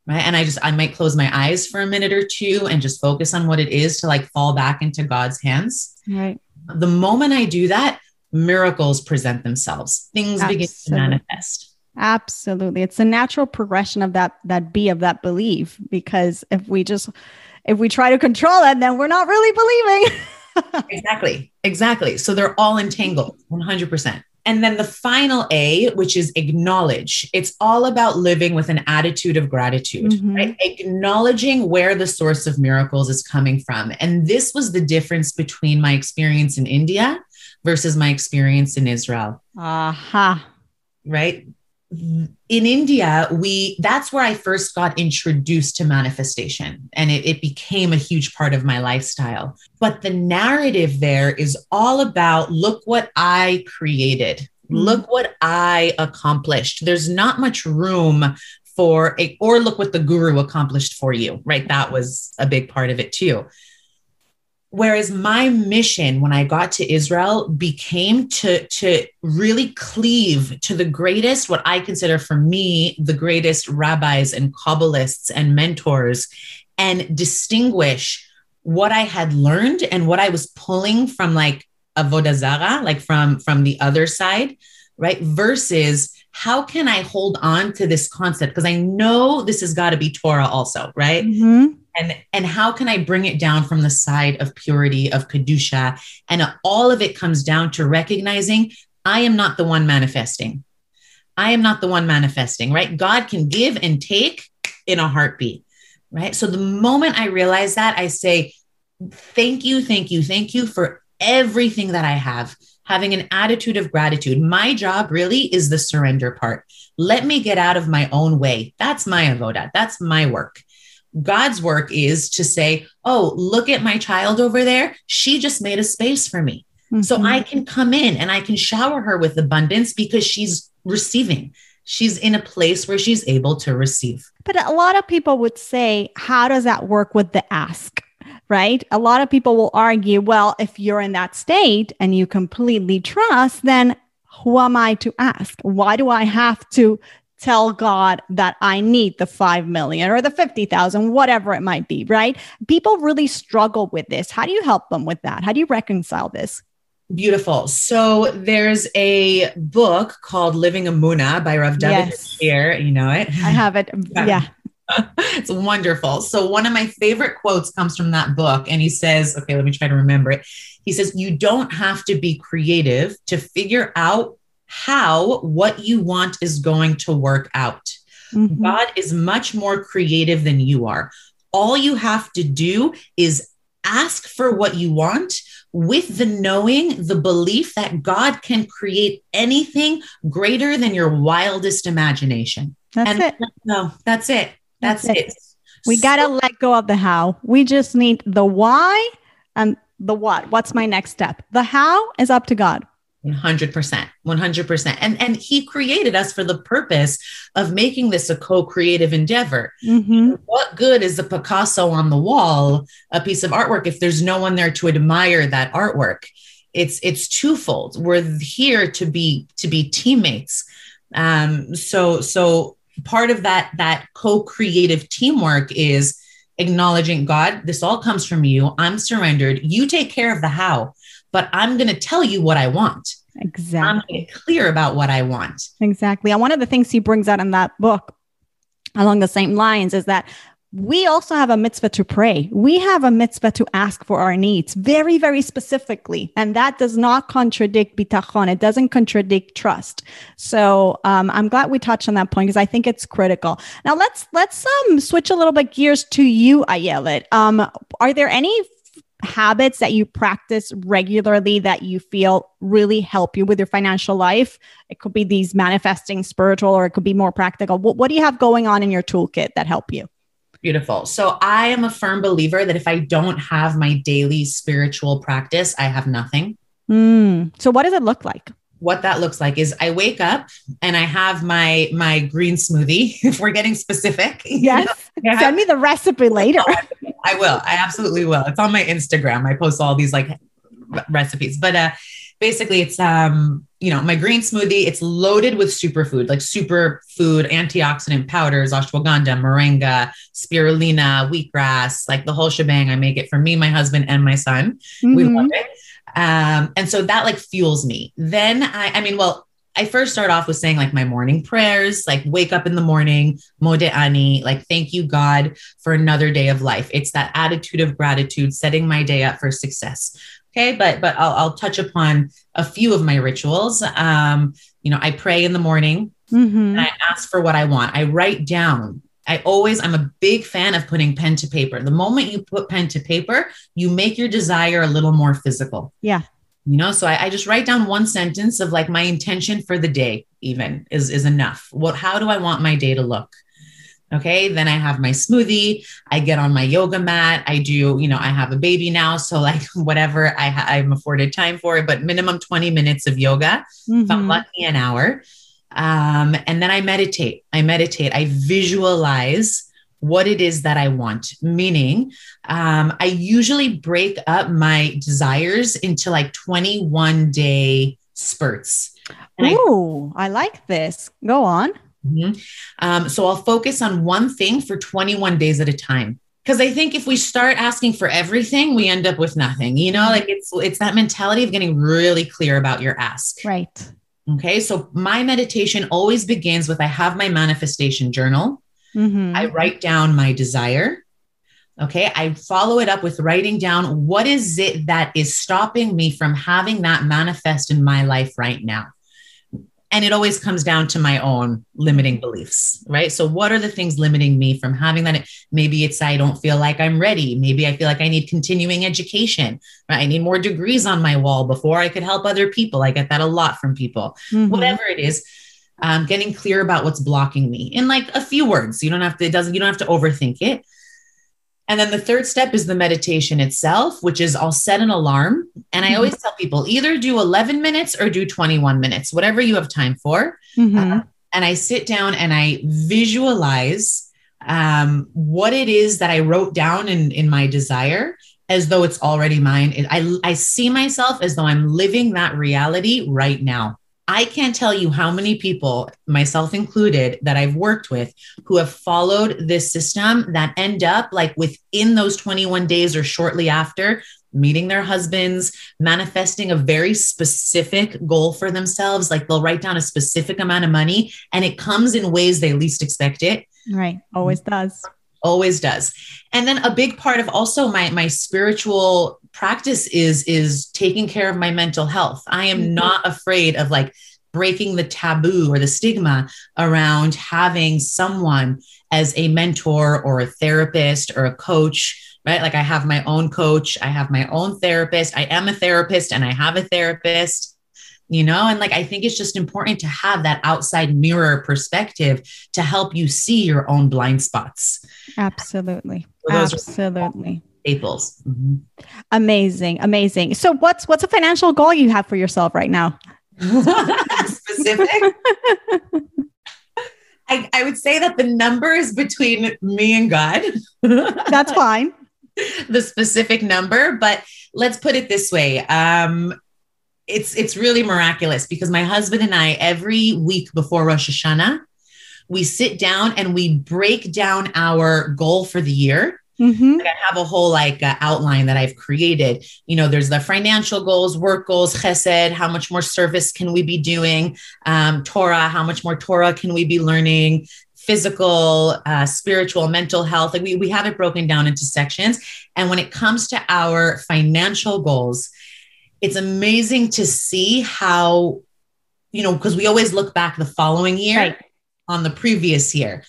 Right. And I just, I might close my eyes for a minute or two and just focus on what it is to like fall back into God's hands.
right.
The moment I do that, miracles present themselves, things begin to manifest.
Absolutely. It's a natural progression of that that be of that belief because if we just if we try to control it then we're not really believing. <laughs>
Exactly. Exactly. So they're all entangled 100%. And then the final A, which is acknowledge, it's all about living with an attitude of gratitude,
Mhm.
right? Acknowledging where the source of miracles is coming from. And this was the difference between my experience in India versus my experience in Israel
Aha.
right in india we that's where i first got introduced to manifestation and it, it became a huge part of my lifestyle. But the narrative there is all about look what i created. Mm-hmm. Look what i accomplished. There's not much room for a or look what the guru accomplished for you right? That was a big part of it too whereas my mission when i got to israel became to to really cleave to the greatest what i consider for me the greatest rabbis and kabbalists and mentors and distinguish what i had learned and what i was pulling from like avodah zara like from from the other side right? Versus how can i hold on to this concept? Because i know this has got to be torah also right?
Mhm.
And and how can i bring it down from the side of purity of kedusha? And all of it comes down to recognizing i am not the one manifesting. I am not the one manifesting right? God can give and take in a heartbeat right? So the moment i realize that i say thank you thank you thank you for everything that i have. Having an attitude of gratitude. My job really is the surrender part. Let me get out of my own way. That's my avoda that's my work God's work is to say, Oh, look at my child over there. She just made a space for me. So
Mhm.
I can come in and I can shower her with abundance because she's receiving. She's in a place where she's able to receive.
But a lot of people would say, how does that work with the ask? Right? A lot of people will argue, well, if you're in that state and you completely trust, then who am I to ask? Why do I have to tell God that I need the 5 million or the 50,000, whatever it might be, right? People really struggle with this. How do you help them with that? How do you reconcile this?
Beautiful. So there's a book called Living Emuna by Rav David
Yes.
here. You know it.
I have it. <laughs>
Yeah.
Yeah. <laughs>
it's wonderful. So, one of my favorite quotes comes from that book, and he says, okay, let me try to remember it. He says, You don't have to be creative to figure out how what you want is going to work out. Mm-hmm. God is much more creative than you are. All you have to do is ask for what you want with the knowing, the belief that God can create anything greater than your wildest imagination.
That's
and
it.
No, that's it. That's, that's it. it.
We so, got to let go of the how. We just need the why and the what. What's my next step? The how is up to God.
100% 100% and and he created us for the purpose of making this a co-creative endeavor. Mm-hmm. what good is a picasso on the wall a piece of artwork if there's no one there to admire that artwork? It's it's twofold. We're here to be to be teammates. Um so so part of that that co-creative teamwork is acknowledging god this all comes from you. I'm surrendered. You take care of the how but I'm going to tell you what I want.
Exactly.
I'm clear about what I want.
Exactly. And one of the things he brings out in that book along the same lines is that we also have a mitzvah to pray. We have a mitzvah to ask for our needs very, very specifically. And that does not contradict bitachon. It doesn't contradict trust. So um, I'm glad we touched on that point because I think it's critical. Now let's let's um, switch a little bit gears to you, Ayelet. Um, are there any habits that you practice regularly that you feel really help you with your financial life? It could be these manifesting spiritual or it could be more practical. What, what do you have going on in your toolkit that help you?
Beautiful. So I am a firm believer that if I don't have my daily spiritual practice, I have nothing.
Mm. So what does it look like?
What that looks like is I wake up and I have my my green smoothie. <laughs> If we're getting specific, <laughs>
yes, have, send me the recipe <laughs> later.
I will. I absolutely will. It's on my Instagram. I post all these like recipes, but uh, basically, it's um you know my green smoothie. It's loaded with superfood, like superfood antioxidant powders, ashwagandha, moringa, spirulina, wheatgrass, like the whole shebang. I make it for me, my husband, and my son. Mm-hmm. We love it. Um, and so that like fuels me. Then I, I mean, well, I first start off with saying like my morning prayers, like wake up in the morning, mode ani, like thank you God for another day of life. It's that attitude of gratitude, setting my day up for success. Okay, but but I'll, I'll touch upon a few of my rituals. Um, you know, I pray in the morning mm-hmm. and I ask for what I want. I write down I always, I'm a big fan of putting pen to paper. The moment you put pen to paper, you make your desire a little more physical.
Yeah.
You know, so I, I just write down one sentence of like my intention for the day, even is, is enough. What, how do I want my day to look? Okay. Then I have my smoothie. I get on my yoga mat. I do, you know, I have a baby now. So, like, <laughs> whatever I ha- I'm afforded time for it, but minimum 20 minutes of yoga. Mm-hmm. If I'm mm-hmm. lucky, an hour. Um, and then I meditate. I meditate. I visualize what it is that I want. Meaning, um, I usually break up my desires into like 21 day spurts.
Oh, I, I, like this. Go on.
Mm-hmm. Um, so I'll focus on one thing for 21 days at a time. Because I think if we start asking for everything, we end up with nothing. You know, mm-hmm. like it's it's that mentality of getting really clear about your ask.
Right.
Okay. So my meditation always begins with I have my manifestation journal. Mm-hmm. I write down my desire. Okay. I follow it up with writing down what is it that is stopping me from having that manifest in my life right now and it always comes down to my own limiting beliefs right? So what are the things limiting me from having that? Maybe it's i don't feel like i'm ready. Maybe i feel like i need continuing education right? I need more degrees on my wall before i could help other people. I get that a lot from people. Mm-hmm. whatever it is um, getting clear about what's blocking me in like a few words. You don't have to it doesn't you don't have to overthink it and then the third step is the meditation itself, which is I'll set an alarm. And I mm-hmm. always tell people either do 11 minutes or do 21 minutes, whatever you have time for. Mm-hmm. Uh, and I sit down and I visualize um, what it is that I wrote down in, in my desire as though it's already mine. I, I see myself as though I'm living that reality right now. I can't tell you how many people, myself included, that I've worked with who have followed this system that end up like within those 21 days or shortly after meeting their husbands, manifesting a very specific goal for themselves. Like they'll write down a specific amount of money and it comes in ways they least expect it.
Right. Always does.
Always does. And then a big part of also my my spiritual practice is is taking care of my mental health. I am mm-hmm. not afraid of like breaking the taboo or the stigma around having someone as a mentor or a therapist or a coach right? Like I have my own coach, I have my own therapist, I am a therapist and I have a therapist, you know? And like I think it's just important to have that outside mirror perspective to help you see your own blind spots.
Absolutely. So Absolutely.
Staples. Mm-hmm.
Amazing, amazing. So what's what's a financial goal you have for yourself right now? <laughs>
Specific. <laughs> I, I would say that the number is between me and God. <laughs>
That's fine.
the specific number, but let's put it this way. Um, it's it's really miraculous because my husband and I every week before Rosh Hashanah, we sit down and we break down our goal for the year. Mm-hmm. Like I have a whole like uh, outline that I've created. You know, there's the financial goals, work goals, chesed, how much more service can we be doing? Um, Torah, how much more Torah can we be learning? physical, uh, spiritual, mental health. Like we, we have it broken down into sections. And when it comes to our financial goals, it's amazing to see how, you know, because we always look back the following year right. on the previous year.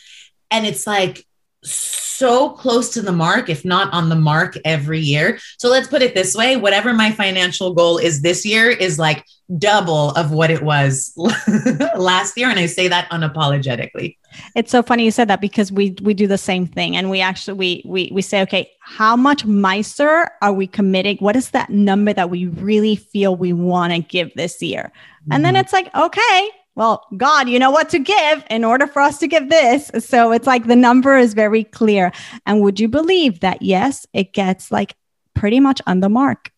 And it's like so close to the mark, if not on the mark every year. So let's put it this way whatever my financial goal is this year is like double of what it was <laughs> last year. And I say that unapologetically.
It's so funny you said that because we we do the same thing and we actually we we we say okay how much maaser are we committing what is that number that we really feel we want to give this year mm-hmm. and then mm-hmm. it's like okay well God you know what to give in order for us to give this. So it's like the number is very clear. And would you believe that yes it gets like pretty much on the mark?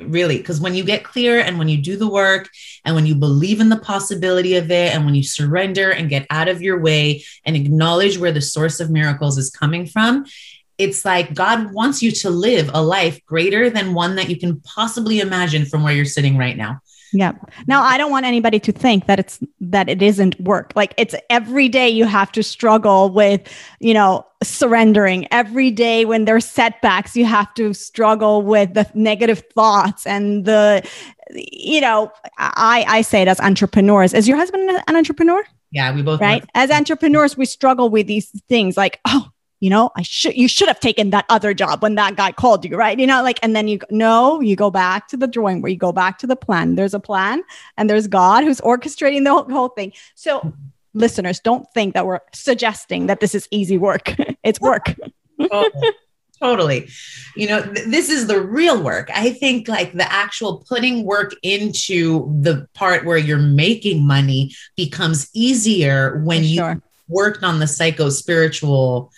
Really because when you get clear and when you do the work and when you believe in the possibility of it and when you surrender and get out of your way and acknowledge where the source of miracles is coming from it's like god wants you to live a life greater than one that you can possibly imagine from where you're sitting right now
yeah. Now I don't want anybody to think that it's that it isn't work. Like it's every day you have to struggle with, you know, surrendering. Every day when there's setbacks, you have to struggle with the negative thoughts and the you know, I I say it as entrepreneurs. Is your husband an entrepreneur?
Yeah, we both
right. As entrepreneurs, we struggle with these things like, oh, you know, I should, you should have taken that other job when that guy called you, right? You know, like, and then you, no, you go back to the drawing where you go back to the plan. There's a plan and there's God who's orchestrating the whole, whole thing. So, listeners, don't think that we're suggesting that this is easy work. <laughs> it's work.
oh, <laughs> totally. You know, th- this is the real work. I think like the actual putting work into the part where you're making money becomes easier when sure. you worked on the psycho spiritual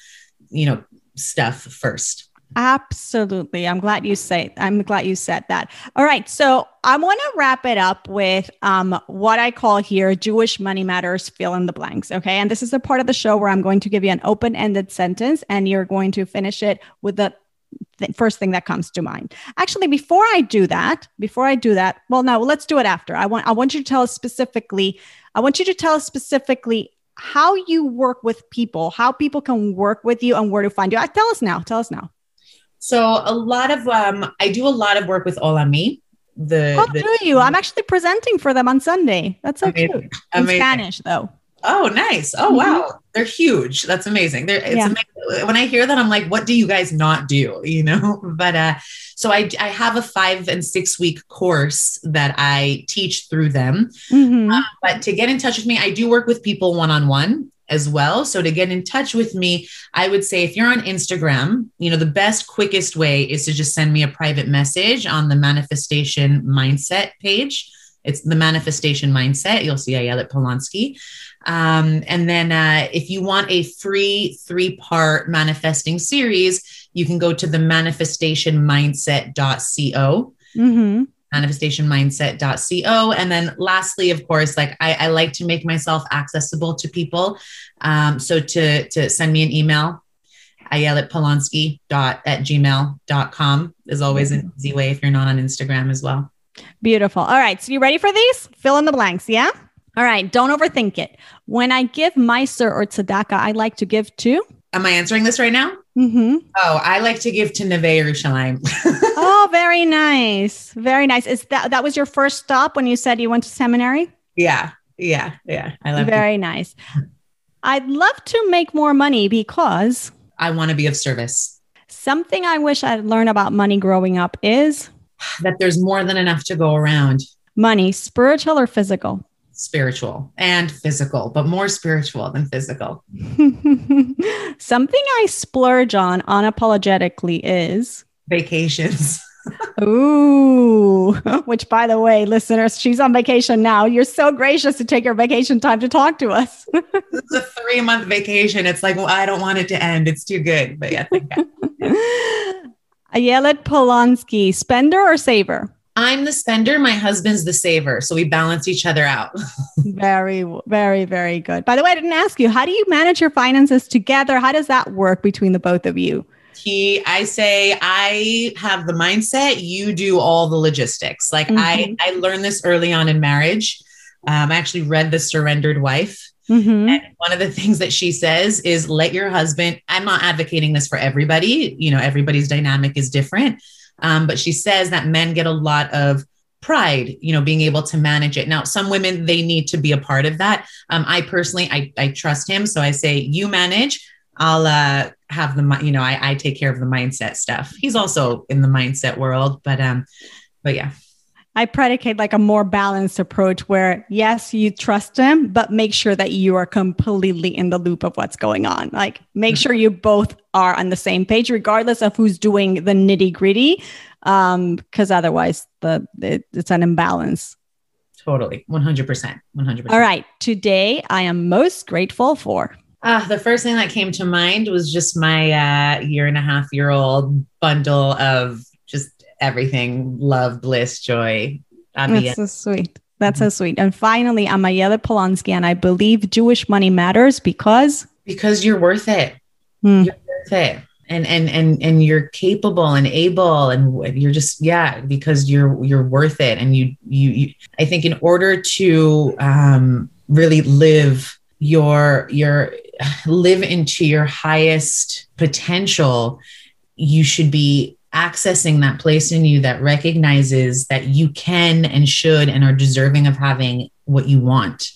you know, stuff first.
Absolutely. I'm glad you say I'm glad you said that. All right. So I want to wrap it up with um, what I call here Jewish money matters fill in the blanks. Okay. And this is a part of the show where I'm going to give you an open-ended sentence and you're going to finish it with the th- first thing that comes to mind. Actually, before I do that, before I do that, well, no, let's do it after. I want I want you to tell us specifically, I want you to tell us specifically how you work with people, how people can work with you, and where to find you. Uh, tell us now. Tell us now.
So a lot of um, I do a lot of work with Olami.
The, how the, do you? I'm actually presenting for them on Sunday. That's so amazing. cute. In amazing. Spanish, though.
Oh, nice. Oh, mm-hmm. wow. They're huge. That's amazing. They're, it's yeah. amazing. When I hear that, I'm like, what do you guys not do? <laughs> You know, but, uh, so I, I have a five and six week course that I teach through them. Mm-hmm. Uh, but to get in touch with me, I do work with people one on one as well. So to get in touch with me, I would say if you're on Instagram, you know, the best, quickest way is to just send me a private message on the manifestation mindset page. It's the manifestation mindset. You'll see Ayelet Polonsky. Um, and then uh, if you want a free three part manifesting series, you can go to the manifestationmindset.co. Mm-hmm. manifestationmindset.co and then lastly of course like I, I, like to make myself accessible to people. Um, so to to send me an email Ayelet polonsky dot at gmail.com is always an easy way if you're not on instagram as well.
Beautiful. All right. So you ready for these? Fill in the blanks. Yeah All right, don't overthink it. When I give maaser or tzedakah, I like to give to.
Am I answering this right now?
Mm-hmm.
Oh, I like to give to Neve Yerushalayim. <laughs>
oh, very nice, very nice. Is that that was your first stop when you said you went to seminary?
yeah, yeah, yeah. I love. It.
Very nice. I'd love to make more money because
I want to be of service.
something I wish I'd learned about money growing up is
That there's more than enough to go around.
money, spiritual or physical.
Spiritual and physical, but more spiritual than physical. <laughs>
Something I splurge on unapologetically is
Vacations. <laughs>
ooh, which by the way, listeners, she's on vacation now. You're so gracious to take your vacation time to talk to us. <laughs>
it's a three month vacation. It's like, well, I don't want it to end. It's too good. But yeah, thank God.
Ayelet Polanski, spender or saver?
I'm the spender. My husband's the saver. So we balance each other out. <laughs>
Very, very, very good. By the way, I didn't ask you, how do you manage your finances together? How does that work between the both of you?
he i say i have the mindset you do all the logistics like i
Mhm.
i learned this early on in marriage um, i actually read the surrendered wife
Mhm.
and one of the things that she says is let your husband i'm not advocating this for everybody you know everybody's dynamic is different um, but she says that men get a lot of pride you know being able to manage it. Now some women they need to be a part of that. Um, i personally I, I trust him. So i say you manage. I'll uh, have the you know I, I take care of the mindset stuff. He's also in the mindset world but um but yeah
I predicate like a more balanced approach where, yes, you trust them, but make sure that you are completely in the loop of what's going on. Like, make sure you both are on the same page, regardless of who's doing the nitty gritty, because otherwise, the it, it's an imbalance.
totally 100% 100%
All right, today I am most grateful for.
Ah, the first thing that came to mind was just my uh, year and a half year old bundle of everything love, bliss, joy.
That's so sweet. That's so sweet. And finally, I'm Ayelet Polanski, and I believe Jewish money matters because.
Because you're worth it.
Hmm.
You're worth it. And and and and you're capable and able and you're just yeah because you're you're worth it and you you, you I think in order to um, really live your your live into your highest potential you should be accessing that place in you that recognizes that you can and should and are deserving of having what you want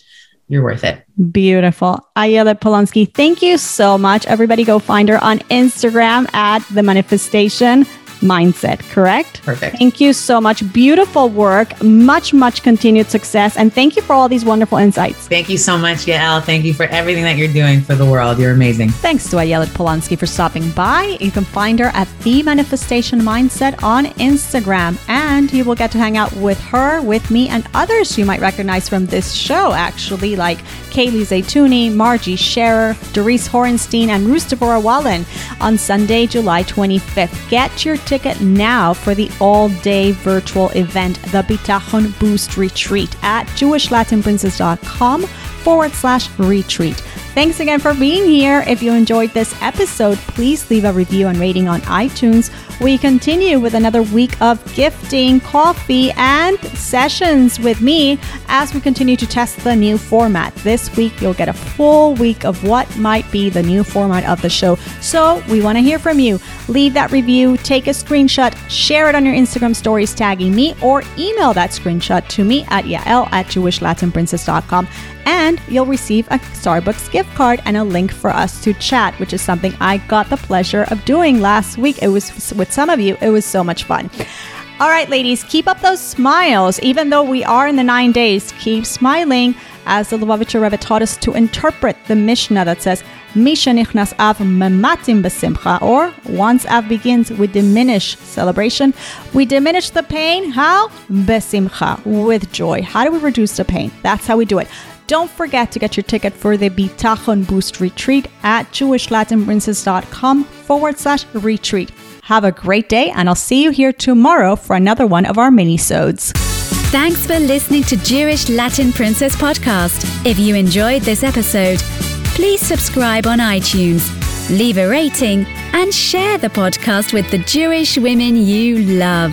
you're worth it
Beautiful. Ayelet Polonsky, thank you so much. Everybody go find her on Instagram at the manifestation mindset, correct?
perfect
Thank you so much. Beautiful work. Much, much continued success. And thank you for all these wonderful insights.
thank you so much yael thank you for everything that you're doing for the world you're amazing
Thanks to Ayelet Polanski for stopping by. You can find her at The Manifestation Mindset on Instagram, and you will get to hang out with her, with me, and others you might recognize from this show, actually, like Kaylee Zaytuni, Margie Scherer, Doris Horenstein, and Rustavora Wallen on Sunday, July 25th. Get your ticket now for the all day virtual event, the Bitachon Boost Retreat at JewishLatinPrincess.com forward slash retreat. Thanks again for being here. If you enjoyed this episode, please leave a review and rating on iTunes. We continue with another week of gifting, coffee, and sessions with me as we continue to test the new format. This week, you'll get a full week of what might be the new format of the show. So we want to hear from you. Leave that review, take a screenshot, share it on your Instagram stories tagging me, or email that screenshot to me at yael at jewishlatinprincess.com and you'll receive a Starbucks gift card and a link for us to chat, which is something I got the pleasure of doing last week. It was with some of you, it was so much fun. All right, ladies, keep up those smiles. Even though we are in the nine days, keep smiling. As the Lubavitcher Rebbe taught us to interpret the Mishnah that says, Misha av mematim besimcha, or once Av begins, we diminish celebration. We diminish the pain. How? Besimcha, with joy. How do we reduce the pain? That's how we do it. Don't forget to get your ticket for the Bitachon Boost Retreat at JewishLatinPrincess.com forward slash retreat. Have a great day, and I'll see you here tomorrow for another one of our mini-sodes.
Thanks for listening to Jewish Latin Princess Podcast. If you enjoyed this episode, please subscribe on iTunes, leave a rating, and share the podcast with the Jewish women you love.